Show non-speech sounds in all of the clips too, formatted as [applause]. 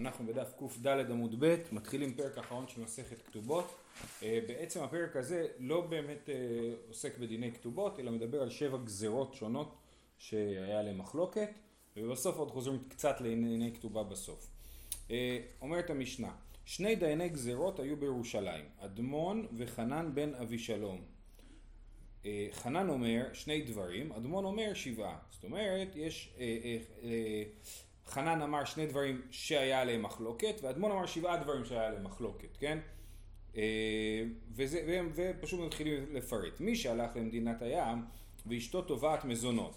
אנחנו בדף קד עמוד ב', מתחילים פרק אחרון של מסכת כתובות. אה, בעצם הפרק הזה לא באמת אה, עוסק בדיני כתובות, אלא מדבר על שבע גזרות שונות שהיה עליהן מחלוקת, ובסוף עוד חוזרים קצת לענייני כתובה בסוף. אה, אומרת המשנה, שני דייני גזרות היו בירושלים, אדמון וחנן בן אבישלום. חנן אומר שני דברים, אדמון אומר שבעה. זאת אומרת, יש... חנן אמר שני דברים שהיה עליהם מחלוקת, ואדמון אמר שבעה דברים שהיה עליהם מחלוקת, כן? אה, וזה, והם, ופשוט מתחילים לפרט. מי שהלך למדינת הים ואשתו תובעת מזונות,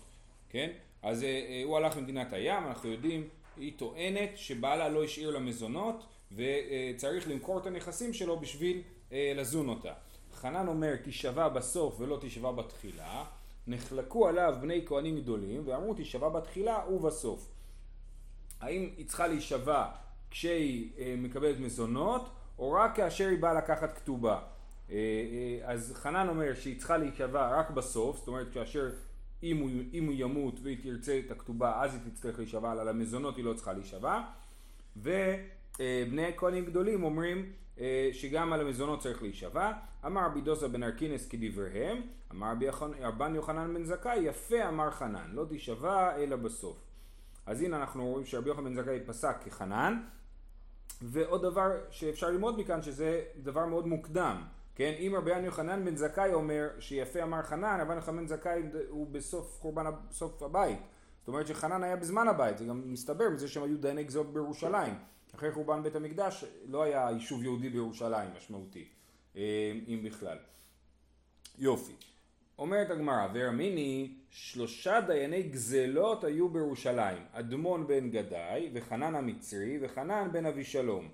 כן? אז אה, אה, הוא הלך למדינת הים, אנחנו יודעים, היא טוענת שבעלה לא השאיר לה מזונות וצריך למכור את הנכסים שלו בשביל לזון אותה. חנן אומר תישבע בסוף ולא תישבע בתחילה, נחלקו עליו בני כהנים גדולים ואמרו תישבע בתחילה ובסוף. האם היא צריכה להישבע כשהיא אה, מקבלת מזונות, או רק כאשר היא באה לקחת כתובה. אה, אה, אז חנן אומר שהיא צריכה להישבע רק בסוף, זאת אומרת כאשר אם הוא, אם הוא ימות והיא תרצה את הכתובה אז היא תצטרך להישבע, על המזונות היא לא צריכה להישבע. ובני כהנים גדולים אומרים שגם על המזונות צריך להישבע. אמר רבי דוסה בן ארקינס כדבריהם, אמר רבן יוחנן בן זכאי, יפה אמר חנן, לא תישבע אלא בסוף. אז הנה אנחנו רואים שרבי יוחנן בן זכאי פסק כחנן, ועוד דבר שאפשר ללמוד מכאן שזה דבר מאוד מוקדם, כן? אם רבי יוחנן בן זכאי אומר שיפה אמר חנן, רבי יוחנן בן זכאי הוא בסוף חורבן, בסוף הבית. זאת אומרת שחנן היה בזמן הבית, זה גם מסתבר מזה שהם היו דייני גזרות בירושלים. אחרי חורבן בית המקדש לא היה יישוב יהודי בירושלים משמעותי, אה, אם בכלל. יופי. אומרת הגמרא, ורמיני, שלושה דייני גזלות היו בירושלים, אדמון בן גדאי, וחנן המצרי, וחנן בן אבישלום.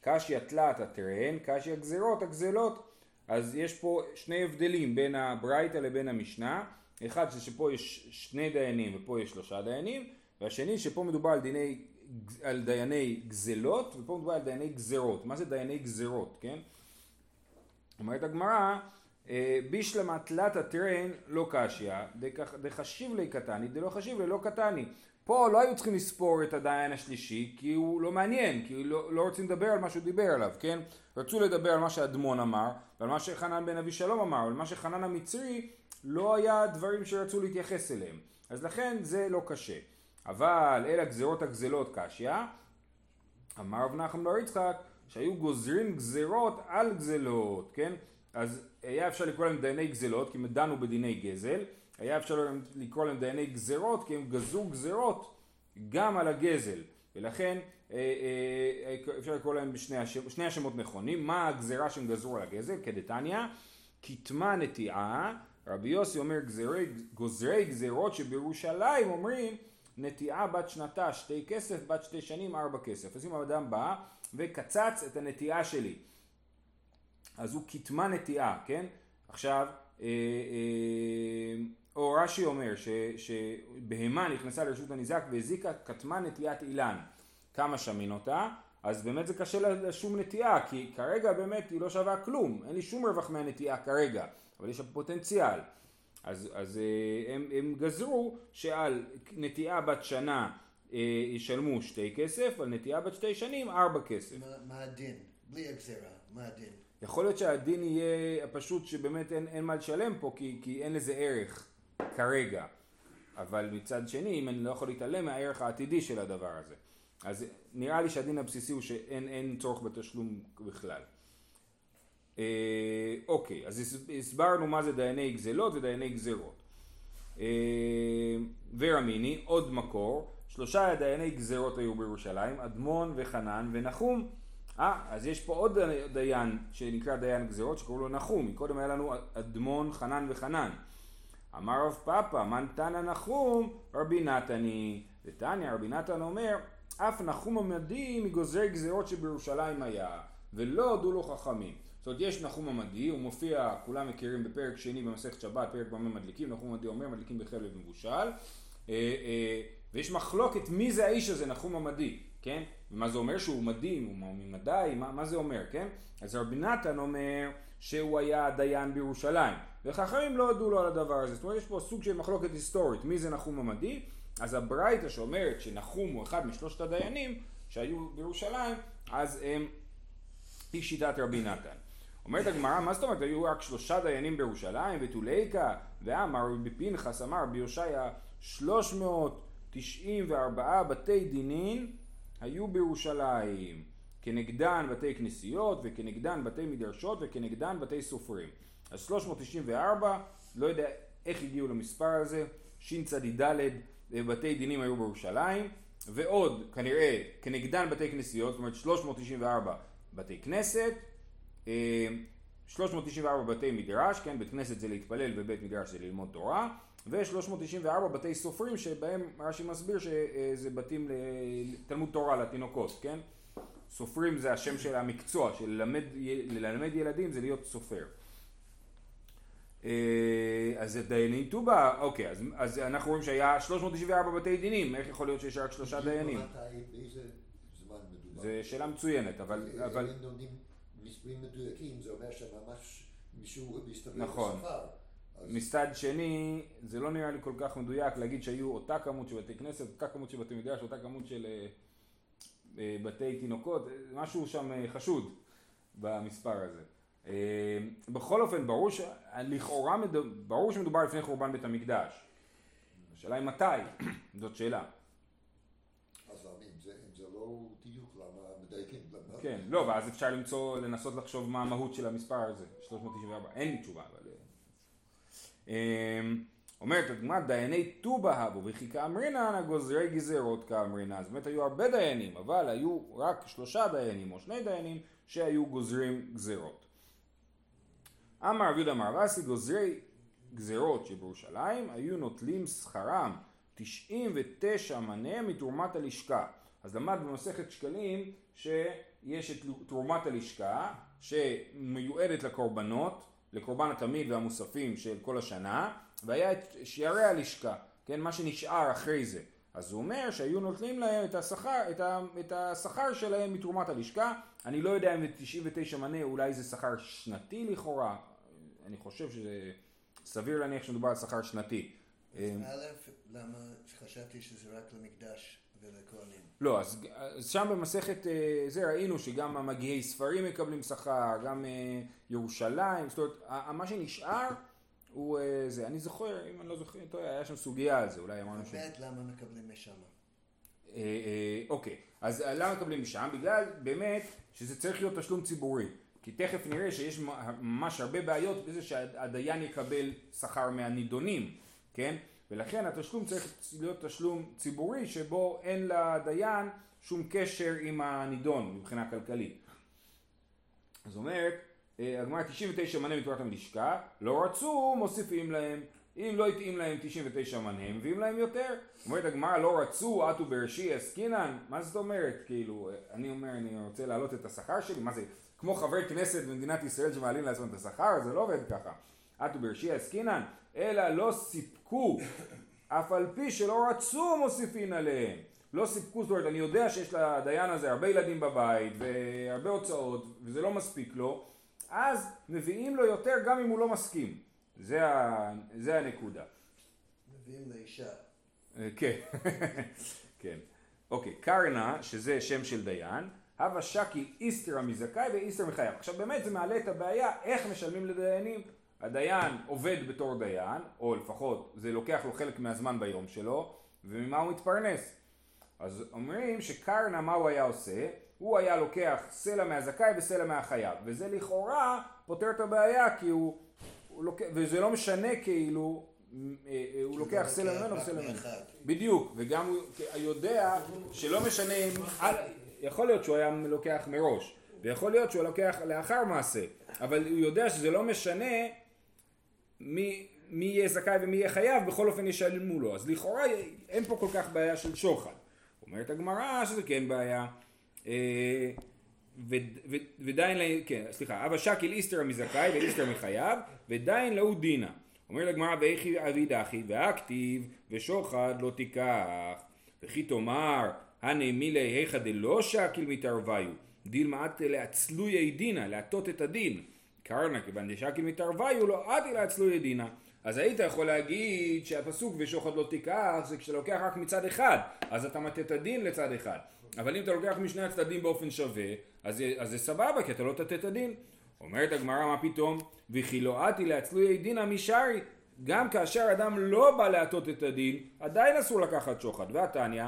קשיא תלת הטרן, קשיא גזרות הגזלות. אז יש פה שני הבדלים בין הברייתא לבין המשנה, אחד שפה יש שני דיינים ופה יש שלושה דיינים, והשני שפה מדובר על, דיני, על דייני גזלות ופה מדובר על דייני גזרות. מה זה דייני גזרות, כן? אומרת הגמרא בישלמה תלת הטרן לא קשיא, דחשיב לי קטני, דלא חשיב לי לא קטני. פה לא היו צריכים לספור את הדיין השלישי, כי הוא לא מעניין, כי לא, לא רוצים לדבר על מה שהוא דיבר עליו, כן? רצו לדבר על מה שאדמון אמר, ועל מה שחנן בן אבישלום אמר, אבל מה שחנן המצרי לא היה דברים שרצו להתייחס אליהם. אז לכן זה לא קשה. אבל אל הגזרות הגזלות קשיא, אמר רב נחם בר יצחק, שהיו גוזרים גזרות על גזלות, כן? אז היה אפשר לקרוא להם דייני גזלות כי הם דנו בדיני גזל, היה אפשר לקרוא להם דייני גזרות כי הם גזרו גזרות גם על הגזל. ולכן אה, אה, אפשר לקרוא להם בשני השמות, שני השמות נכונים, מה הגזרה שהם גזרו על הגזל? כדתניא, כתמה נטיעה, רבי יוסי אומר גזרי, גוזרי גזרות שבירושלים אומרים נטיעה בת שנתה שתי כסף, בת שתי שנים ארבע כסף. אז אם האדם בא וקצץ את הנטיעה שלי אז הוא כתמה נטיעה, כן? עכשיו, אה, אה, או רש"י אומר ש, שבהמה נכנסה לרשות הניזק והזיקה כתמה נטיית אילן. כמה שמין אותה? אז באמת זה קשה לשום נטיעה, כי כרגע באמת היא לא שווה כלום, אין לי שום רווח מהנטיעה כרגע, אבל יש לה פוטנציאל. אז, אז אה, הם, הם גזרו שעל נטיעה בת שנה ישלמו שתי כסף, על נטיעה בת שתי שנים ארבע כסף. מה, הדין? בלי הגזירה, מה הדין? יכול להיות שהדין יהיה פשוט שבאמת אין, אין מה לשלם פה כי, כי אין לזה ערך כרגע. אבל מצד שני, אם אני לא יכול להתעלם מהערך העתידי של הדבר הזה. אז נראה לי שהדין הבסיסי הוא שאין צורך בתשלום בכלל. אה, אוקיי, אז הסברנו מה זה דייני גזלות ודייני גזרות. אה, ורמיני, עוד מקור, שלושה דייני גזרות היו בירושלים, אדמון וחנן ונחום. אה, אז יש פה עוד דיין שנקרא דיין גזירות שקוראים לו נחום, מקודם היה לנו אדמון, חנן וחנן. אמר רב פאפא, מן תנא נחום, רבי נתני. ותניא, רבי נתן אומר, אף נחום עמדי מגוזרי גזירות שבירושלים היה, ולא הודו לו חכמים. זאת אומרת, יש נחום עמדי, הוא מופיע, כולם מכירים בפרק שני במסכת שבת, פרק במה מדליקים, נחום עמדי אומר, מדליקים בחלב מבושל. אה, אה, ויש מחלוקת מי זה האיש הזה, נחום עמדי. כן? ומה זה אומר שהוא מדהים, הוא ממדי, מה, מה זה אומר, כן? אז רבי נתן אומר שהוא היה דיין בירושלים, וחכמים לא הודו לו על הדבר הזה, זאת אומרת יש פה סוג של מחלוקת היסטורית, מי זה נחום המדי? אז הברייתא שאומרת שנחום הוא אחד משלושת הדיינים, שהיו בירושלים, אז הם, היא שיטת רבי נתן. אומרת הגמרא, מה זאת אומרת, היו רק שלושה דיינים בירושלים, ותוליקה, ואמר רבי פנחס, אמר רבי תשעים וארבעה בתי דינין היו בירושלים, כנגדן בתי כנסיות, וכנגדן בתי מדרשות, וכנגדן בתי סופרים. אז 394, לא יודע איך הגיעו למספר הזה, שצ"ד בתי דינים היו בירושלים, ועוד כנראה כנגדן בתי כנסיות, זאת אומרת 394 בתי כנסת, 394 אה, בתי מדרש, כן, בית כנסת זה להתפלל ובית מדרש זה ללמוד תורה, ו-394 בתי סופרים שבהם רש"י מסביר שזה בתים לתלמוד תורה לתינוקות, כן? סופרים זה השם של המקצוע, של ללמד, ללמד ילדים זה להיות סופר. אה, אז זה דייני טובה, אוקיי, אז, אז אנחנו רואים שהיה 394 בתי דינים, איך יכול להיות שיש רק שלושה דיינים? זה שאלה מצוינת, אבל... אבל... אם לומדים מספרים מדויקים, זה אומר שממש מישהו מסתכל נכון. מצד שני, זה לא נראה לי כל כך מדויק להגיד שהיו אותה כמות של בתי כנסת, אותה כמות של בתי מדרש, אותה כמות של אה, אה, בתי תינוקות, משהו שם חשוד במספר הזה. אה, בכל אופן, ברור, ש... לכאורה, ברור שמדובר לפני חורבן בית המקדש. השאלה היא מתי, [clears throat] זאת שאלה. אז אם זה, אם זה לא דיוק, למה מדייקים? כן, לא, ואז אפשר למצוא, לנסות לחשוב מה המהות של המספר הזה, 394. אין לי תשובה, אבל... אה, אומרת הגמרא, דייני טובה הבו וכי כאמרינן הגוזרי גזירות כאמרינן. אז באמת היו הרבה דיינים, אבל היו רק שלושה דיינים או שני דיינים שהיו גוזרים גזירות. אמר רבי יהודה אמר רסי גוזרי גזרות שבירושלים היו נוטלים שכרם 99 מנה מתרומת הלשכה. אז למד במסכת שקלים שיש את תרומת הלשכה שמיועדת לקורבנות, לקורבן התמיד והמוספים של כל השנה, והיה את שערי הלשכה, כן, מה שנשאר אחרי זה. אז הוא אומר שהיו נותנים להם את השכר, את, ה, את השכר שלהם מתרומת הלשכה. אני לא יודע אם זה 99 מנה, אולי זה שכר שנתי לכאורה. אני חושב שזה סביר להניח שמדובר על שכר שנתי. אז א', למה חשבתי שזה רק למקדש ולכהנים? לא, אז, אז שם במסכת אה, זה ראינו שגם המגיהי ספרים מקבלים שכר, גם אה, ירושלים, זאת אומרת, מה שנשאר הוא אה, זה. אני זוכר, אם אני לא זוכר, טוב, היה שם סוגיה על זה, אולי אמרנו ש... באמת, למה מקבלים משם? אוקיי, אז למה מקבלים משם? בגלל באמת שזה צריך להיות תשלום ציבורי. כי תכף נראה שיש ממש הרבה בעיות בזה שהדיין יקבל שכר מהנידונים, כן? ולכן התשלום צריך להיות תשלום ציבורי שבו אין לדיין שום קשר עם הנידון מבחינה כלכלית. אז אומרת, אה, הגמרא 99 מנה מתורת המשקע, לא רצו, מוסיפים להם. אם לא התאים להם 99 מנה, מביאים להם יותר. אומרת הגמרא, לא רצו, עטו בראשי עסקינן? מה זאת אומרת? כאילו, אני אומר, אני רוצה להעלות את השכר שלי? מה זה? כמו חבר כנסת במדינת ישראל שמעלים לעצמם את השכר, זה לא עובד ככה. אטו ברשי עסקינן, אלא לא סיפקו, אף על פי שלא רצו מוסיפין עליהם. לא סיפקו, זאת אומרת, אני יודע שיש לדיין הזה הרבה ילדים בבית והרבה הוצאות, וזה לא מספיק לו, אז מביאים לו יותר גם אם הוא לא מסכים. זה, ה... זה הנקודה. מביאים לאישה. אה, כן, [laughs] כן. אוקיי, קרנה, שזה שם של דיין, הווה שקי איסתרא מזכאי ואיסתרא מחייב. עכשיו באמת זה מעלה את הבעיה איך משלמים לדיינים. הדיין עובד בתור דיין, או לפחות זה לוקח לו חלק מהזמן ביום שלו, וממה הוא מתפרנס. אז אומרים שקרנה מה הוא היה עושה? הוא היה לוקח סלע מהזכאי וסלע מהחייב, וזה לכאורה פותר את הבעיה כי הוא, הוא לוקח, וזה לא משנה כאילו, אה, אה, הוא לוקח סלע ממנו וסלע ממנו. בדיוק, וגם הוא יודע שלא משנה אם... יכול להיות שהוא היה לוקח מראש, ויכול להיות שהוא לוקח לאחר מעשה, אבל הוא יודע שזה לא משנה מי, מי יהיה זכאי ומי יהיה חייב, בכל אופן ישלמו לו. אז לכאורה אין פה כל כך בעיה של שוחד. אומרת הגמרא שזה כן בעיה. אה, ודיין, כן, סליחה, אבא שקיל איסתר מזכאי ואיסתר מחייב, ודיין לאו דינה. אומר לגמרא ואיכי אבי דחי, והכתיב ושוחד לא תיקח, וכי תאמר הנה מילי היכא דלא שקיל מתערוויו, דילמאת לעצלויה דינה, להטות את הדין. קרנה כיוון דשקיל מתערוויו לא עתי לעצלויה דינה. אז היית יכול להגיד שהפסוק ושוחד לא תיקח זה כשאתה לוקח רק מצד אחד, אז אתה מטה את הדין לצד אחד. אבל אם אתה לוקח משני הצדדים באופן שווה, אז, אז זה סבבה, כי אתה לא תתת את הדין. אומרת הגמרא, מה פתאום? וכי לא אתי להצלוי דינא משארי. גם כאשר אדם לא בא להטות את הדין, עדיין אסור לקחת שוחד. והתניא,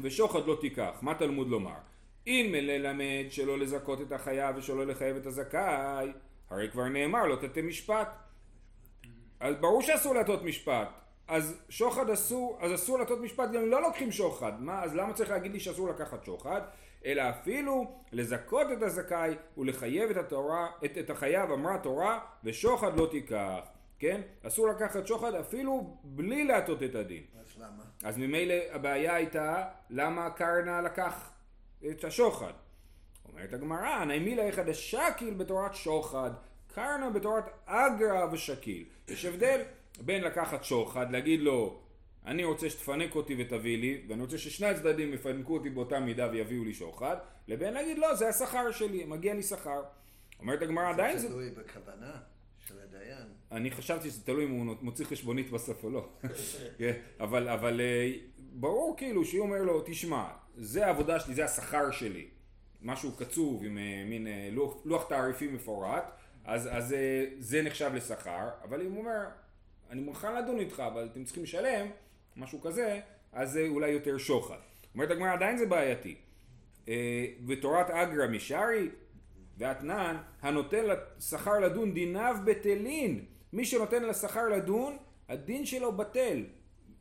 ושוחד לא תיקח. מה תלמוד לומר? אם מללמד שלא לזכות את החייב ושלא לחייב את הזכאי, הרי כבר נאמר לא תתה משפט. אז ברור שאסור להטות משפט. אז שוחד אסור, אז אסור להטות משפט גם אם לא לוקחים שוחד. מה, אז למה צריך להגיד לי שאסור לקחת שוחד? אלא אפילו לזכות את הזכאי ולחייב את התורה, את, את החייב אמרה תורה ושוחד לא תיקח. כן? אסור לקחת שוחד אפילו בלי להטות את הדין. אז למה? אז ממילא הבעיה הייתה למה קרנה לקח את השוחד. אומרת הגמרא, נעמילה אחד השקיל בתורת שוחד, קרנה בתורת אגרא ושקיל. יש הבדל בין לקחת שוחד, להגיד לו אני רוצה שתפנק אותי ותביא לי, ואני רוצה ששני הצדדים יפנקו אותי באותה מידה ויביאו לי שוחד, לבין להגיד לא, זה השכר שלי, מגיע לי שכר. אומרת הגמרא, עדיין זה... זה תלוי בכוונה של הדיין. אני חשבתי שזה תלוי אם הוא מוציא חשבונית בסוף או לא. [laughs] כן, אבל, אבל אה, ברור כאילו שהוא אומר לו, תשמע, זה העבודה שלי, זה השכר שלי. משהו קצוב עם אה, מין אה, לוח, לוח תעריפים מפורט, אז, אז זה נחשב לשכר, אבל אם הוא אומר, אני מוכן לדון איתך, אבל אתם צריכים לשלם, משהו כזה, אז זה אולי יותר שוחד. אומרת הגמרא, עדיין זה בעייתי. ותורת אגרא משארי, ואתנן, הנותן לשכר לדון דיניו בטלין. מי שנותן לשכר לדון, הדין שלו בטל.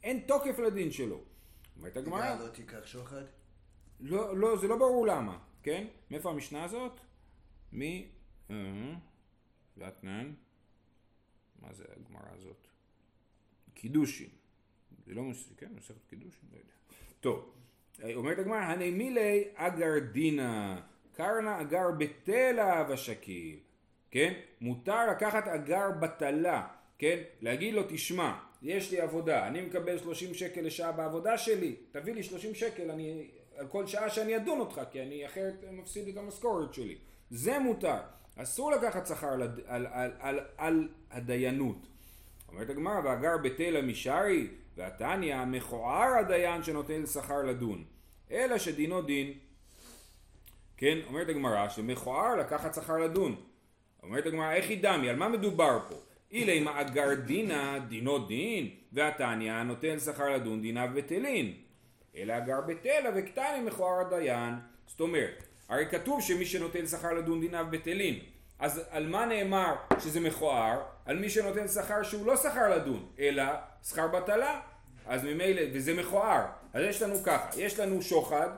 אין תוקף לדין שלו. אומרת הגמרא... לא תיקח שוחד? לא, לא, זה לא ברור למה, כן? מאיפה המשנה הזאת? מי? אה, ואתנן? מה זה הגמרא הזאת? קידושין. זה לא מספיק, כן? מסכת קידושין? לא יודע. טוב, אומרת הגמרא, הנמילי אגרדינה. קרנה אגר בתלה ושקיל, כן? מותר לקחת אגר בטלה, כן? להגיד לו תשמע, יש לי עבודה, אני מקבל 30 שקל לשעה בעבודה שלי, תביא לי 30 שקל אני, על כל שעה שאני אדון אותך, כי אני אחרת מפסיד את המשכורת שלי. זה מותר. אסור לקחת שכר על, על, על, על, על הדיינות. אומרת הגמרא, ואגר בתלה משארי, והתניא, מכוער הדיין שנותן שכר לדון. אלא שדינו דין כן, אומרת הגמרא שמכוער לקחת שכר לדון. אומרת הגמרא איך היא דמי, על מה מדובר פה? אילי מאגר דינה דינו דין, והתניא נותן שכר לדון דיניו בטלין. אלא אגר בטלה וקטני מכוער הדיין. זאת אומרת, הרי כתוב שמי שנותן שכר לדון דיניו בטלין. אז על מה נאמר שזה מכוער? על מי שנותן שכר שהוא לא שכר לדון, אלא שכר בטלה. אז ממילא, וזה מכוער. אז יש לנו ככה, יש לנו שוחד,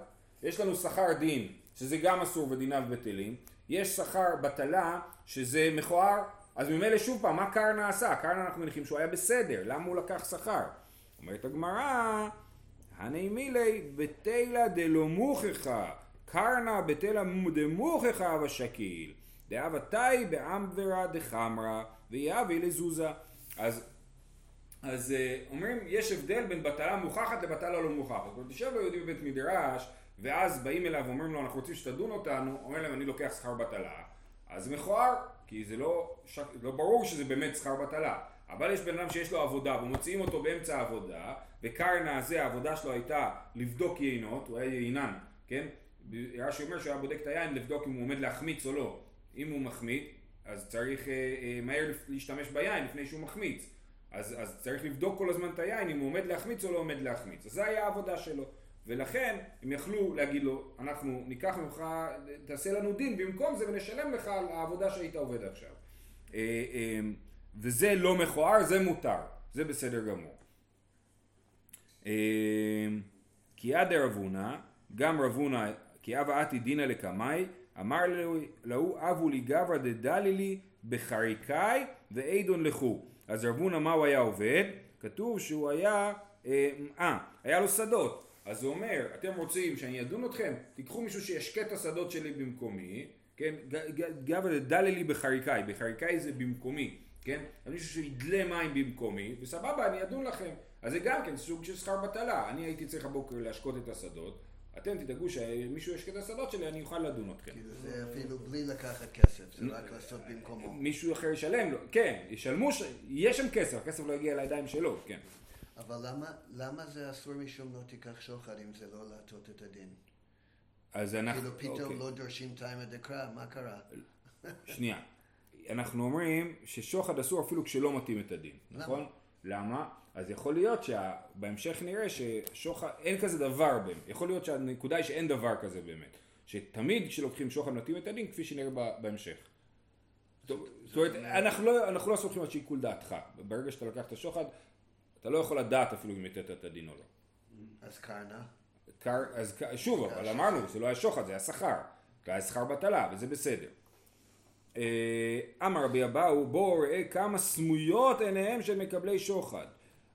יש לנו שכר דין שזה גם אסור ודיניו בטלים, יש שכר בטלה שזה מכוער, אז ממילא שוב פעם, מה קרנה עשה? קרנה אנחנו מניחים שהוא היה בסדר, למה הוא לקח שכר? אומרת הגמרא, הני מילי בתלה דלא מוכחה, קרנה בתלה דמוכחה ושקיל, דאבתי באמברה דחמרה ויאבי לזוזה. אז אז אה, אומרים, יש הבדל בין בטלה מוכחת לבטלה לא מוכחת. זאת אומרת, יושב לו יהודי בבית מדרש ואז באים אליו ואומרים לו אנחנו רוצים שתדון אותנו, אומר להם אני לוקח שכר בטלה, אז מכוער, כי זה לא, ש... לא ברור שזה באמת שכר בטלה, אבל יש בן אדם שיש לו עבודה ומוציאים אותו באמצע העבודה, וקרנה הזה העבודה שלו הייתה לבדוק יינות, הוא היה ייינן, כן? רש"י אומר שהוא היה בודק את היין לבדוק אם הוא עומד להחמיץ או לא, אם הוא מחמיץ אז צריך אה, אה, מהר להשתמש ביין לפני שהוא מחמיץ אז, אז צריך לבדוק כל הזמן את היין אם הוא עומד להחמיץ או לא עומד להחמיץ אז זה היה העבודה שלו ולכן הם יכלו להגיד לו, אנחנו ניקח ממך, תעשה לנו דין במקום זה ונשלם לך על העבודה שהיית עובד עכשיו. אה, אה, וזה לא מכוער, זה מותר, זה בסדר גמור. אה, כי עד רבונה, גם רבונה, כי אבא עתי דינא לקמאי, אמר להוא אבו לי גברא דדלי לי בחריקאי ואידון לכו. אז רבונה מה הוא היה עובד? כתוב שהוא היה, אה, היה לו שדות. אז הוא אומר, אתם רוצים שאני אדון אתכם? תיקחו מישהו שישקה את השדות שלי במקומי, כן? גבר דלה לי בחריקאי, בחריקאי זה במקומי, כן? מישהו שידלה מים במקומי, וסבבה, אני אדון לכם. אז זה גם כן סוג של שכר בטלה. אני הייתי צריך הבוקר להשקות את השדות, אתם תדאגו שמישהו ישקה את השדות שלי, אני אוכל לדון אתכם. כאילו זה אפילו בלי לקחת כסף, זה רק לעשות במקומו. מישהו אחר ישלם לו, כן, ישלמו, יש שם כסף, הכסף לא יגיע לידיים שלו, כן. אבל למה, למה זה אסור משום לא תיקח שוחד אם זה לא להטות את הדין? אז אנחנו... כאילו פתאום אוקיי. לא דורשים תיימא דקרא, מה קרה? שנייה. אנחנו אומרים ששוחד אסור אפילו כשלא מתאים את הדין, למה? נכון? למה? אז יכול להיות שבהמשך נראה ששוחד, אין כזה דבר באמת. יכול להיות שהנקודה היא שאין דבר כזה באמת. שתמיד כשלוקחים שוחד מתאים את הדין, כפי שנראה בהמשך. זאת אומרת, אנחנו לא, אנחנו לא סומכים על שיקול דעתך. ברגע שאתה לוקח את השוחד, אתה לא יכול לדעת אפילו אם יתת את הדין או לא. אז? קר, אז שוב, אבל אמרנו, זה לא היה שוחד, זה היה שכר. זה היה שכר בטלה, וזה בסדר. אמר רבי אבאו, בואו ראה כמה סמויות עיניהם של מקבלי שוחד.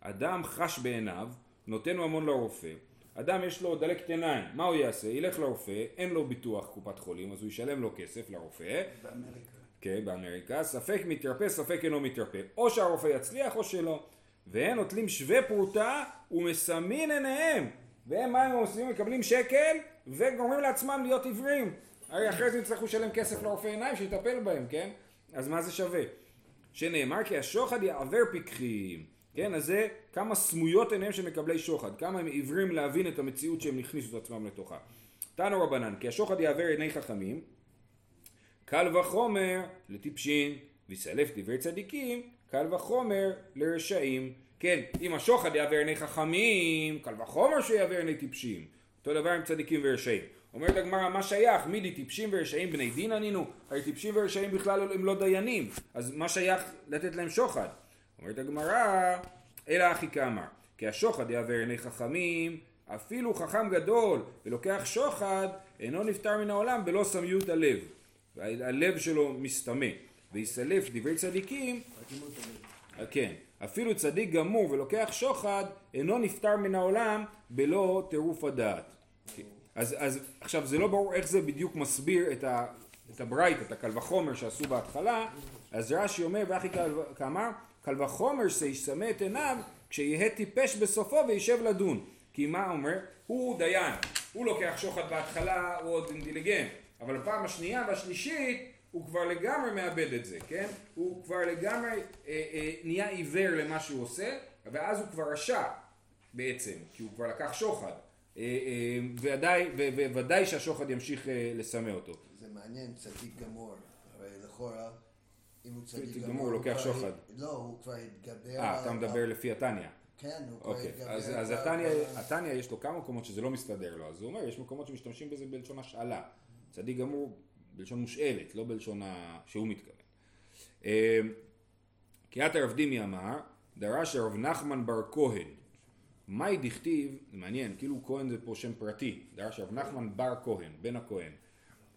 אדם חש בעיניו, נותן ממון לרופא. אדם יש לו דלקת עיניים, מה הוא יעשה? ילך לרופא, אין לו ביטוח קופת חולים, אז הוא ישלם לו כסף לרופא. באמריקה. כן, באמריקה, ספק מתרפא, ספק אינו מתרפא. או שהרופא יצליח או שלא. והם נוטלים שווה פרוטה ומסמין עיניהם. והם מה הם עושים? מקבלים שקל וגורמים לעצמם להיות עיוורים. הרי אחרי זה יצטרכו לשלם כסף לרופא עיניים שיטפל בהם, כן? אז מה זה שווה? שנאמר כי השוחד יעוור פיקחים. כן, אז זה כמה סמויות עיניהם של מקבלי שוחד, כמה הם עיוורים להבין את המציאות שהם הכניסו את עצמם לתוכה. תנו רבנן, כי השוחד יעוור עיני חכמים, קל וחומר לטיפשים, ויסלף דברי צדיקים, קל וחומר לרשעים. כן, אם השוחד יעוור עיני חכמים, קל וחומר שיעוור עיני טיפשים. אותו דבר עם צדיקים ורשעים. אומרת הגמרא, מה שייך? מי די טיפשים ורשעים בני דין ענינו? הרי טיפשים ורשעים בכלל הם לא דיינים, אז מה שייך לתת להם שוחד? אומרת הגמרא, אלא הכי כאמר, כי השוחד יעוור עיני חכמים, אפילו חכם גדול ולוקח שוחד, אינו נפטר מן העולם בלא סמיות הלב. הלב שלו מסתמא. ויסלף דברי צדיקים, כן, אפילו צדיק גמור ולוקח שוחד, אינו נפטר מן העולם בלא טירוף הדעת. אז, אז עכשיו זה לא ברור איך זה בדיוק מסביר את, ה, את הברייט, את הקל וחומר שעשו בהתחלה, אז רש"י אומר, ואחי כאמר, קל וחומר שישמא את עיניו כשיהא טיפש בסופו וישב לדון. כי מה אומר? הוא דיין, הוא לוקח שוחד בהתחלה, הוא עוד אינטליגנט, אבל בפעם השנייה והשלישית הוא כבר לגמרי מאבד את זה, כן? הוא כבר לגמרי אה, אה, נהיה עיוור למה שהוא עושה, ואז הוא כבר רשע בעצם, כי הוא כבר לקח שוחד. אה, אה, וודאי, שהשוחד ימשיך אה, לסמא אותו. זה מעניין, צדיק גמור. הרי לכאורה, אם הוא צדיק גמור... הוא לוקח כבר- שוחד. לא, הוא כבר התגבר... אה, אתה מדבר לפי התניא. כן, הוא כבר אוקיי, התגבר... אז, אז התניא יש לו כמה מקומות שזה לא מסתדר לו, אז הוא אומר, יש מקומות שמשתמשים בזה בלשון השאלה. צדיק גמור בלשון מושאלת, לא בלשון. שהוא מתכוון. אה, קריאת הרב דימי אמר, דרש הרב נחמן בר כהן, מאי דכתיב, זה מעניין, כאילו כהן זה פה שם פרטי, דרש הרב נחמן בר כהן, בן הכהן.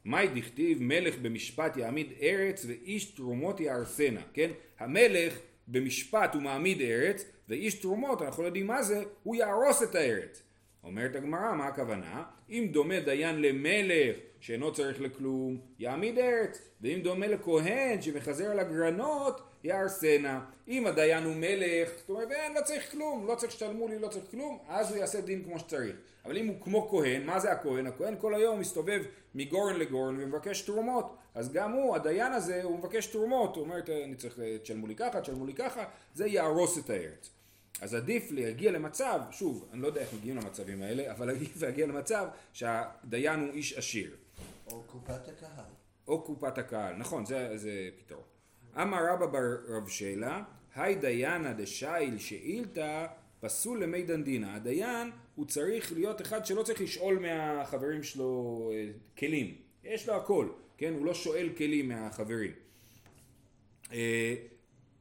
מאי דכתיב מלך במשפט יעמיד ארץ ואיש תרומות יהרסנה, כן? המלך במשפט הוא מעמיד ארץ ואיש תרומות, אנחנו לא יודעים מה זה, הוא יהרוס את הארץ. אומרת הגמרא, מה הכוונה? אם דומה דיין למלך שאינו צריך לכלום, יעמיד ארץ, ואם דומה לכהן שמחזר על הגרנות, יהרסנה. אם הדיין הוא מלך, זאת אומרת, אין, לא צריך כלום, לא צריך שתשלמו לי, לא צריך כלום, אז הוא יעשה דין כמו שצריך. אבל אם הוא כמו כהן, מה זה הכהן? הכהן כל היום מסתובב מגורן לגורן ומבקש תרומות. אז גם הוא, הדיין הזה, הוא מבקש תרומות. הוא אומר, אני צריך, תשלמו לי ככה, תשלמו לי ככה, זה יהרוס את הארץ. אז עדיף להגיע למצב, שוב, אני לא יודע איך מגיעים למצבים האלה, אבל עדיף להגיע למצב שהדיין הוא איש עשיר. או קופת הקהל. או קופת הקהל, נכון, זה, זה פתרון. אמר רבא בר רב שאלה, היי דיינה דשאיל שאילתא פסול למי דנדינא. הדיין הוא צריך להיות אחד שלא צריך לשאול מהחברים שלו אה, כלים. יש לו הכל, כן? הוא לא שואל כלים מהחברים. אה,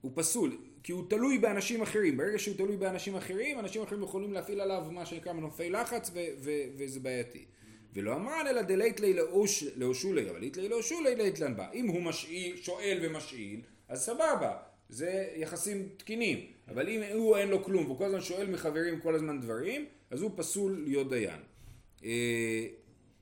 הוא פסול, כי הוא תלוי באנשים אחרים. ברגע שהוא תלוי באנשים אחרים, אנשים אחרים יכולים להפעיל עליו מה שנקרא מנופי לחץ ו- ו- וזה בעייתי. ולא אמרן אלא דלית לי לאוש- לאושולי, אבל לית לי לאושולי לית לן בה. אם הוא משאיל, שואל ומשאיל, אז סבבה, זה יחסים תקינים. אבל אם הוא אין לו כלום, והוא כל הזמן שואל מחברים כל הזמן דברים, אז הוא פסול להיות דיין. אה,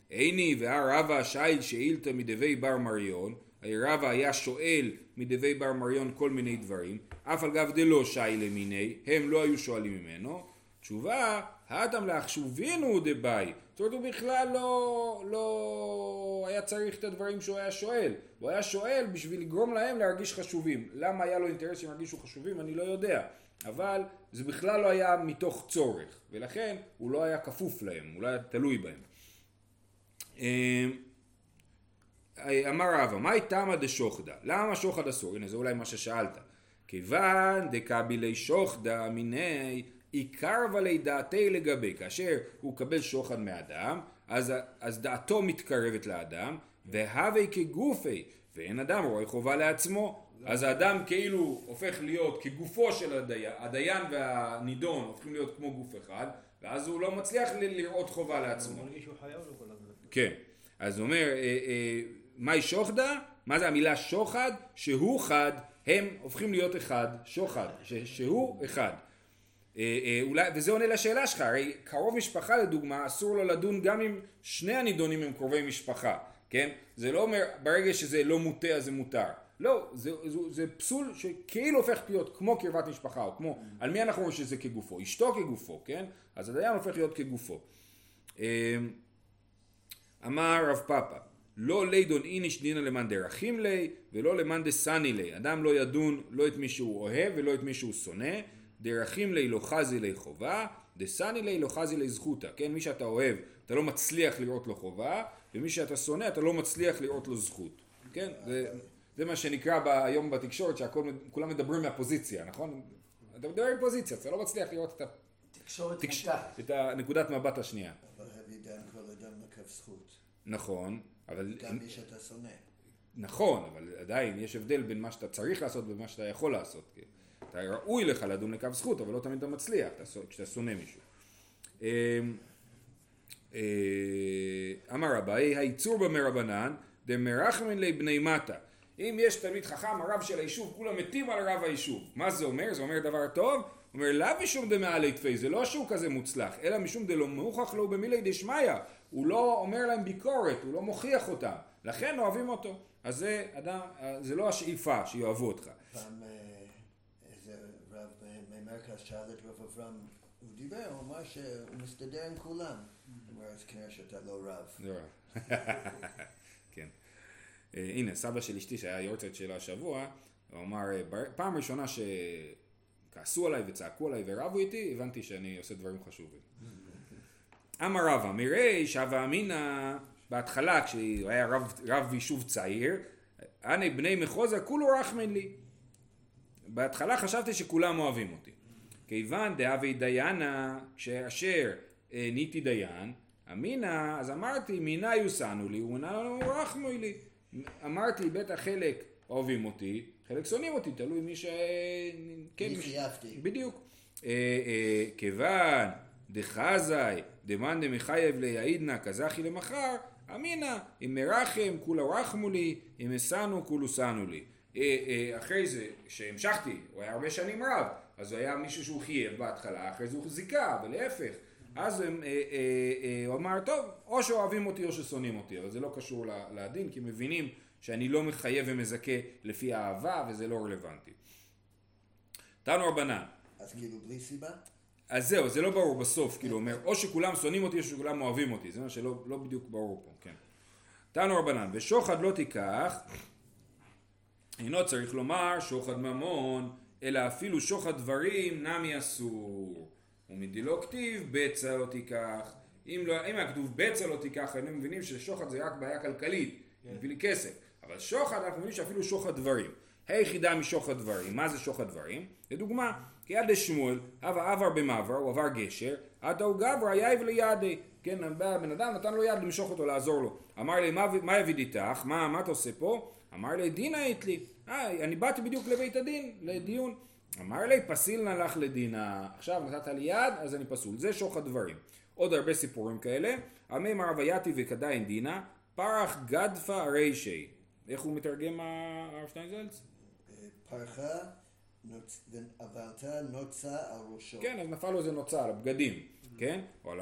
עיני והר רבא שייל שאילתא מדבי בר מריון, רבא היה שואל מדבי בר מריון כל מיני דברים, אף על גב דלא שיילה מיני, הם לא היו שואלים ממנו. תשובה, האטם להחשובינו דבאי. זאת אומרת, הוא בכלל לא, לא היה צריך את הדברים שהוא היה שואל. הוא היה שואל בשביל לגרום להם להרגיש חשובים. למה היה לו אינטרס שהם ירגישו חשובים, אני לא יודע. אבל זה בכלל לא היה מתוך צורך, ולכן הוא לא היה כפוף להם, הוא לא היה תלוי בהם. אמר רבא, מהי תמא דשוחדא? למה שוחד אסור? הנה זה אולי מה ששאלת. כיוון דקבילי שוחדא מיני עיקר ולי דעתי לגבי, כאשר הוא קבל שוחד מאדם, אז, אז דעתו מתקרבת לאדם, והווה כגופי, ואין אדם רואה חובה לעצמו, אז האדם כאילו הופך להיות כגופו של הדיין, הדיין והנידון הופכים להיות כמו גוף אחד, ואז הוא לא מצליח לראות חובה לעצמו. כן, אז הוא אומר, אה, אה, מהי שוחדה? מה זה המילה שוחד? שהוא חד, הם הופכים להיות אחד, שוחד, שהוא אחד. אה, אה, אולי, וזה עונה לשאלה שלך, הרי קרוב משפחה לדוגמה, אסור לו לדון גם אם שני הנידונים הם קרובי משפחה, כן? זה לא אומר, ברגע שזה לא מוטה אז זה מותר. לא, זה, זה, זה פסול שכאילו הופך להיות כמו קרבת משפחה, או כמו, על מי אנחנו אומרים שזה כגופו? אשתו כגופו, כן? אז הדיין הופך להיות כגופו. אה, אמר רב פאפא, לא לידון איניש דינא למאן דרכים לי, ולא למאן דסני לי. אדם לא ידון לא את מי שהוא אוהב ולא את מי שהוא שונא. דרכים לי לא חזי לי חובה, דסני לי לא חזי לי זכותא. כן, מי שאתה אוהב, אתה לא מצליח לראות לו חובה, ומי שאתה שונא, אתה לא מצליח לראות לו זכות. כן, זה, זה מה שנקרא היום בתקשורת, שכולם מדברים מהפוזיציה, נכון? אתה מדבר עם פוזיציה, אתה לא מצליח לראות את, תקשורת תקש... את הנקודת מבט השנייה. אבל אדם מקף זכות. נכון, אבל... גם מי שאתה שונא. נכון, אבל עדיין יש הבדל בין מה שאתה צריך לעשות ומה שאתה יכול לעשות. כן. אתה ראוי לך לדון לקו זכות, אבל לא תמיד אתה מצליח כשאתה שונא מישהו. אמ, אה, אמר רבי, הייצור במרבנן דמרחמן לבני מטה. אם יש תלמיד חכם, הרב של היישוב, כולם מתים על רב היישוב. מה זה אומר? זה אומר דבר טוב? אומר, לאו משום דמעלי תפי, זה לא שהוא כזה מוצלח, אלא משום דלא מוכח לו במילי דשמיא. הוא לא אומר להם ביקורת, הוא לא מוכיח אותם. לכן אוהבים אותו. אז זה אדם, זה לא השאיפה שיאהבו אותך. פעם אה, איזה רב ממרכז שאל את רב אברהם, הוא דיבר, הוא אמר שהוא מסתדר עם כולם. הוא אומר, אז כנראה שאתה לא רב. לא [laughs] כן. אה, הנה, סבא של אשתי שהיה יורצייט שלו השבוע, הוא אמר, אה, פעם ראשונה שכעסו עליי וצעקו עליי ורבו איתי, הבנתי שאני עושה דברים חשובים. אמר רבא, מריש הווה אמינא, בהתחלה כשהוא היה רב, רב יישוב צעיר, אני בני מחוזה כולו רחמן לי. בהתחלה חשבתי שכולם אוהבים אותי. כיוון דאבי דיינה, כשאשר אה, ניתי דיין, אמינא, אז אמרתי, מינה יוסנו לי ומנה רחמו לי. אמרתי, בטח חלק אוהבים אותי, חלק שונאים אותי, תלוי מי ש... כן, מי חייבתי. בדיוק. אה, אה, כיוון דחזאי דמאן דמחייב ליעידנא כזכי למחר, אמינא, אם מרחם כולו רחמו לי, אם אסנו כולו סנו לי. אה, אה, אחרי זה, שהמשכתי, הוא היה הרבה שנים רב, אז הוא היה מישהו שהוא חייב בהתחלה, אחרי זה הוא זיכה, ולהפך. אז הם, אה, הוא אמר, טוב, או שאוהבים אותי או ששונאים אותי, אבל זה לא קשור לדין, כי מבינים שאני לא מחייב ומזכה לפי אהבה, וזה לא רלוונטי. תנו רבנן. אז כאילו בלי סיבה? אז זהו, זה לא ברור בסוף, כאילו אומר, או שכולם שונאים אותי או שכולם אוהבים אותי, זה מה שלא לא בדיוק ברור פה, כן. תנו רבנן, ושוחד לא תיקח, אינו צריך לומר שוחד ממון, אלא אפילו שוחד דברים נמי אסור. ומדילו כתיב בצע לא תיקח. אם, לא, אם היה כתוב בצע לא תיקח, היינו מבינים ששוחד זה רק בעיה כלכלית, כן. מביא לי כסף. אבל שוחד, אנחנו מבינים שאפילו שוחד דברים. היחידה משוחד דברים, מה זה שוחד דברים? לדוגמה, כי יד שמואל, הווה עבר במעבר, הוא עבר גשר, עתה הוא גברא יאיב לידי, כן, בא הבן אדם נתן לו יד למשוך אותו, לעזור לו. אמר לי, מה, יביא איתך? מה, מה אתה עושה פה? אמר לי, דינא היית לי. אה, אני באתי בדיוק לבית הדין, לדיון. אמר לי, פסיל נא לך לדינא. עכשיו נתת לי יד, אז אני פסול. זה שוחד דברים. עוד הרבה סיפורים כאלה. עמי מרווייתי וכדאין דינא, פרח גדפה רישי. איך הוא מתרגם הרב שטיינזלץ? פרחה עברת נוצה על ראשו. כן, אז נפל לו איזה נוצה על הבגדים, כן? או על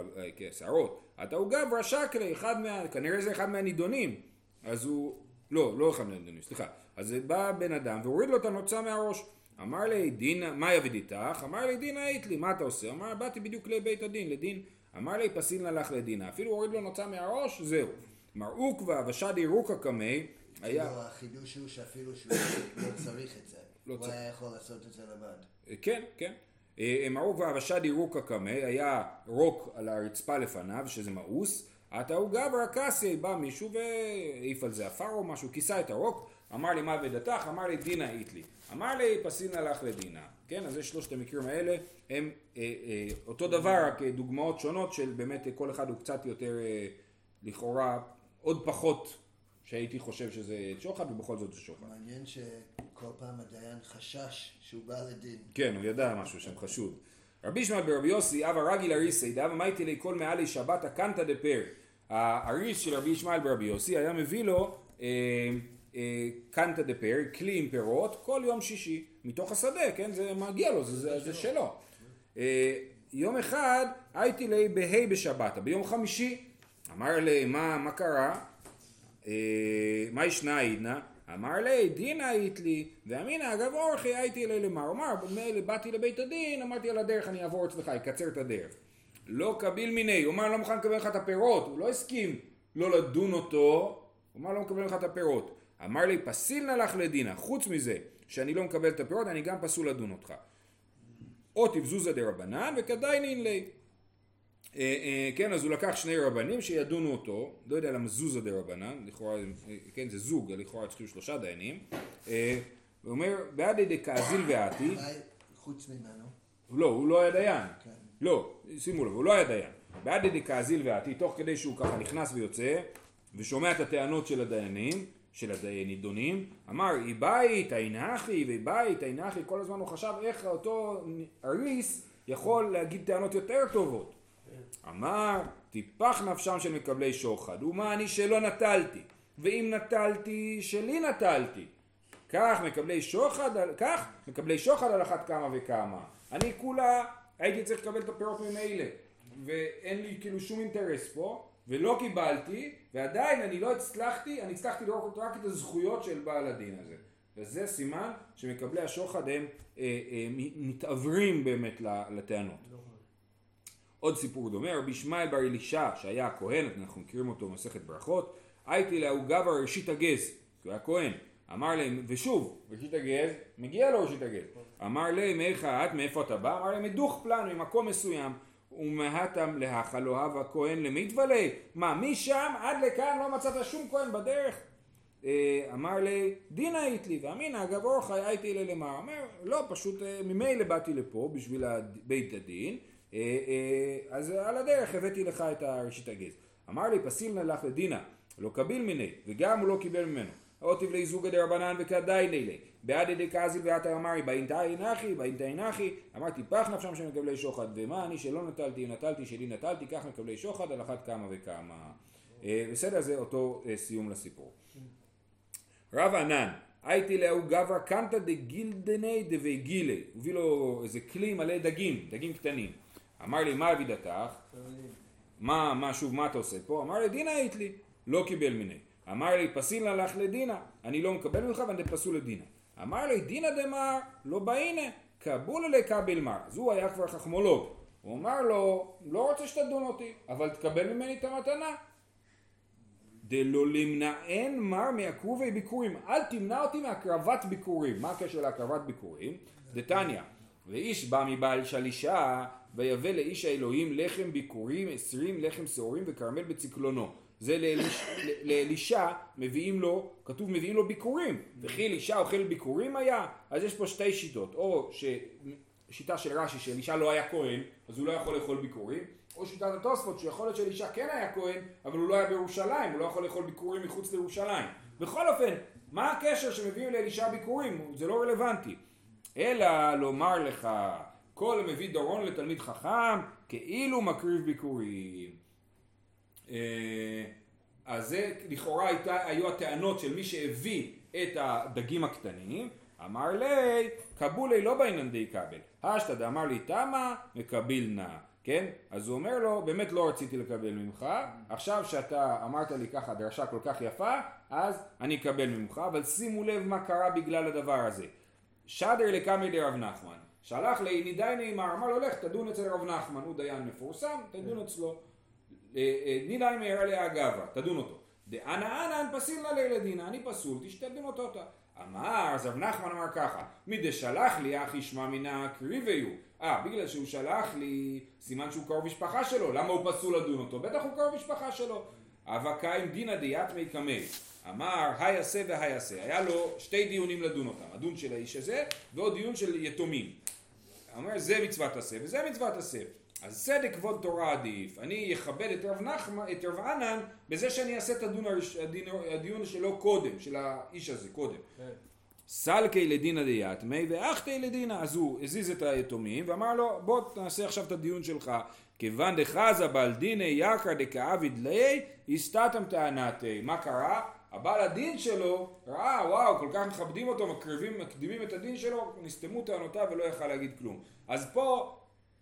השערות. כן, אתה הוא גברא שקלה, אחד מה... כנראה זה אחד מהנידונים. אז הוא... לא, לא אחד מהנידונים, סליחה. אז בא בן אדם והוריד לו את הנוצה מהראש. אמר לי, דינה, מה יביא איתך? אמר לי, דינה היית לי, מה אתה עושה? אמר, באתי בדיוק לבית הדין, לדין. אמר לי, פסין הלך לדינה. אפילו הוריד לו נוצה מהראש, זהו. מר עוקווה ושדי רוקה קמי, היה... לא, החידוש הוא שאפילו שהוא לא צריך את זה. לא הוא צריך. היה יכול לעשות את זה לבד. כן, כן. אה, מרוק ואבשדי רוקה קמא, היה רוק על הרצפה לפניו, שזה מאוס, עתה הוא גברא קסי, בא מישהו והעיף על זה עפר או משהו, כיסה את הרוק, אמר לי מה ודתך, אמר לי דינה איתלי, אמר לי פסין הלך לדינה, כן, אז יש שלושת המקרים האלה, הם אה, אה, אותו דבר, רק אה, דוגמאות שונות של באמת אה, כל אחד הוא קצת יותר אה, לכאורה, עוד פחות שהייתי חושב שזה שוחד ובכל זאת זה שוחד. מעניין שכל פעם הדיין חשש שהוא בא לדין. כן, הוא ידע משהו שם חשוד. רבי ישמעאל ברבי יוסי, אבא רגיל אריסי, דאבה מייטי לי כל מעלי שבת הקנטה דפר. האריס של רבי ישמעאל ברבי יוסי היה מביא לו אה, אה, קנטה דפר, כלי עם פירות, כל יום שישי, מתוך השדה, כן? זה מגיע לו, זה, זה, זה שלו. אה, יום אחד הייתי לי בה' בשבת, ביום חמישי, אמר לי, מה, מה קרה? מה ישנה עידנה? אמר לי, דינא היית לי, ואמינא אגב אורחי הייתי אלי למר. אמר, מילא באתי לבית הדין, אמרתי על הדרך אני אעבור אצלך, אקצר את הדרך. לא קביל מיני, הוא אמר לא מוכן לקבל לך את הפירות, הוא לא הסכים לא לדון אותו, הוא אמר לא מקבל לך את הפירות. אמר לי, פסיל נא לך לדינא, חוץ מזה שאני לא מקבל את הפירות, אני גם פסול לדון אותך. או תבזוזה דרבנן וכדיינין לי. אה, אה, כן, אז הוא לקח שני רבנים שידונו אותו, לא יודע למה זוזה דה רבנן, לכאורה, אה, כן, זה זוג, לכאורה צריכים שלושה דיינים, הוא אומר, בעדי דקאזיל אולי חוץ ממנו. לא, הוא לא היה דיין, כן. לא, שימו לב, הוא לא היה דיין, בעדי דקאזיל ואתי, תוך כדי שהוא ככה נכנס ויוצא, ושומע את הטענות של הדיינים, של הנידונים, אמר, אי בית, אי נחי, ואי בית, אי נחי, כל הזמן הוא חשב איך אותו אריס יכול להגיד טענות יותר טובות. אמר, טיפח נפשם של מקבלי שוחד, ומה אני שלא נטלתי, ואם נטלתי, שלי נטלתי. כך מקבלי שוחד, כך מקבלי שוחד על אחת כמה וכמה. אני כולה הייתי צריך לקבל את הפירות ממילא, ואין לי כאילו שום אינטרס פה, ולא קיבלתי, ועדיין אני לא הצלחתי, אני הצלחתי לראות רק את הזכויות של בעל הדין הזה. וזה סימן שמקבלי השוחד הם אה, אה, מתעוורים באמת לטענות. עוד סיפור דומה, רבי ישמעאל בר אלישע שהיה הכהן, אנחנו מכירים אותו במסכת ברכות, הייתי להוא גבר ראשית הגז, כי הוא היה כהן, אמר להם, ושוב, ראשית הגז, מגיע לו ראשית הגז, אמר להם, איך את, מאיפה אתה בא? אמר להם, מדוך פלנו, ממקום מסוים, ומהתם להכה לא הווה כהן למתוולה, מה, משם עד לכאן לא מצאת שום כהן בדרך? אה, אמר לי, דינא היית לי, ואמינא אגב אורחי הייתי לי למר. אומר, לא, פשוט אה, ממילא באתי לפה בשביל בית הדין, אז על הדרך הבאתי לך את ראשית הגז. אמר לי פסיל נא לך לדינא, לא קביל מיני, וגם הוא לא קיבל ממנו. אותיב לי זוגא דרבנן וכדאי לילי. בעד ידי קזי ועתה אמרי באינתאי נחי, באינתאי נחי. אמרתי פח נפשם של מקבלי שוחד, ומה אני שלא נטלתי, אם נטלתי שלי נטלתי, כך מקבלי שוחד על אחת כמה וכמה. אה, בסדר, זה אותו סיום לסיפור. רב ענן, הייתי לאו גברא קנטא דגילדני דבי גילי. הוא הביא לו איזה כלי מלא דגים, דגים קטנים. אמר לי, מה אבידתך? מה, מה, שוב, מה אתה עושה פה? אמר לי, דינה היית לי. לא קיבל מיני. אמר לי, פסיל הלך לדינה. אני לא מקבל ממך ואני פסול לדינה. אמר לי, דינה דמר, לא באינה. קבולה לקבל מר. אז הוא היה כבר חכמולוג. הוא אמר לו, לא רוצה שתדון אותי, אבל תקבל ממני את המתנה. דלא למנען מר מעקרובי ביקורים. אל תמנע אותי מהקרבת ביקורים. מה הקשר להקרבת ביקורים? דתניא. ואיש בא מבעל שלישה ויבא לאיש האלוהים לחם ביקורים עשרים לחם שעורים וכרמל בצקלונו. זה לאליש, לאלישע מביאים לו, כתוב מביאים לו ביקורים. וכי אלישע אוכל ביקורים היה? אז יש פה שתי שיטות. או ש... שיטה של רש"י שאלישע לא היה כהן, אז הוא לא יכול לאכול ביקורים. או שיטת התוספות שיכול להיות שאלישע כן היה כהן, אבל הוא לא היה בירושלים, הוא לא יכול לאכול ביקורים מחוץ לירושלים. בכל אופן, מה הקשר שמביאים לאלישע ביקורים? זה לא רלוונטי. אלא לומר לך, כל המביא דורון לתלמיד חכם, כאילו מקריב ביקורים. אה, אז זה לכאורה הייתה, היו הטענות של מי שהביא את הדגים הקטנים, אמר לי, קבולי לא בעינן די כבל, השתא דאמר לי תמה, מקביל נא, כן? אז הוא אומר לו, באמת לא רציתי לקבל ממך, עכשיו שאתה אמרת לי ככה דרשה כל כך יפה, אז אני אקבל ממך, אבל שימו לב מה קרה בגלל הדבר הזה. שדר לקמי דרב נחמן, שלח לי נידי נאמר, אמר לו לך תדון אצל רב נחמן, הוא דיין מפורסם, תדון אצלו. נידי מהרה לאגבה, תדון אותו. דאנה אנן פסיל לה לילדינה, אני פסול, תשתדן אותו. אמר, אז רב נחמן אמר ככה, מדשלח לי אחי שמע מנה קריביו, אה, בגלל שהוא שלח לי, סימן שהוא קרוב משפחה שלו, למה הוא פסול לדון אותו? בטח הוא קרוב משפחה שלו. אבקה עם דינא דיאטמי קמי. אמר, היעשה והיעשה. היה לו שתי דיונים לדון אותם, הדון של האיש הזה ועוד דיון של יתומים. אומר, זה מצוות עשה וזה מצוות עשה. אז צדק כבוד תורה עדיף. אני אכבד את רב נחמן, את רב ענן, בזה שאני אעשה את הדון, הראש- הדין- הדיון שלו קודם, של האיש הזה קודם. סלקי לדינא דיאטמי ואחתי לדינא. אז הוא הזיז את היתומים ואמר לו בוא נעשה עכשיו את הדיון שלך. כיוון דחזה בעל דינא יקרא דכעביד ליה הסתתם טענתי. מה קרה? הבעל הדין שלו ראה וואו כל כך מכבדים אותו מקריבים מקדימים את הדין שלו נסתמו טענותיו ולא יכל להגיד כלום. אז פה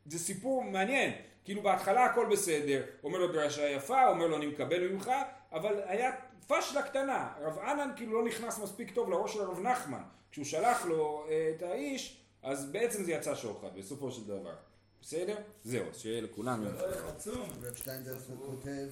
זה סיפור מעניין. כאילו בהתחלה הכל בסדר, אומר לו דרשה יפה, אומר לו אני מקבל ממך, אבל היה פשלה קטנה. רב ענן כאילו לא נכנס מספיק טוב לראש של רב נחמן. כשהוא שלח לו אה, את האיש, אז בעצם זה יצא שוחד בסופו של דבר. בסדר? זהו, שיהיה לכולם. עצום. רב שטיינזרס כותב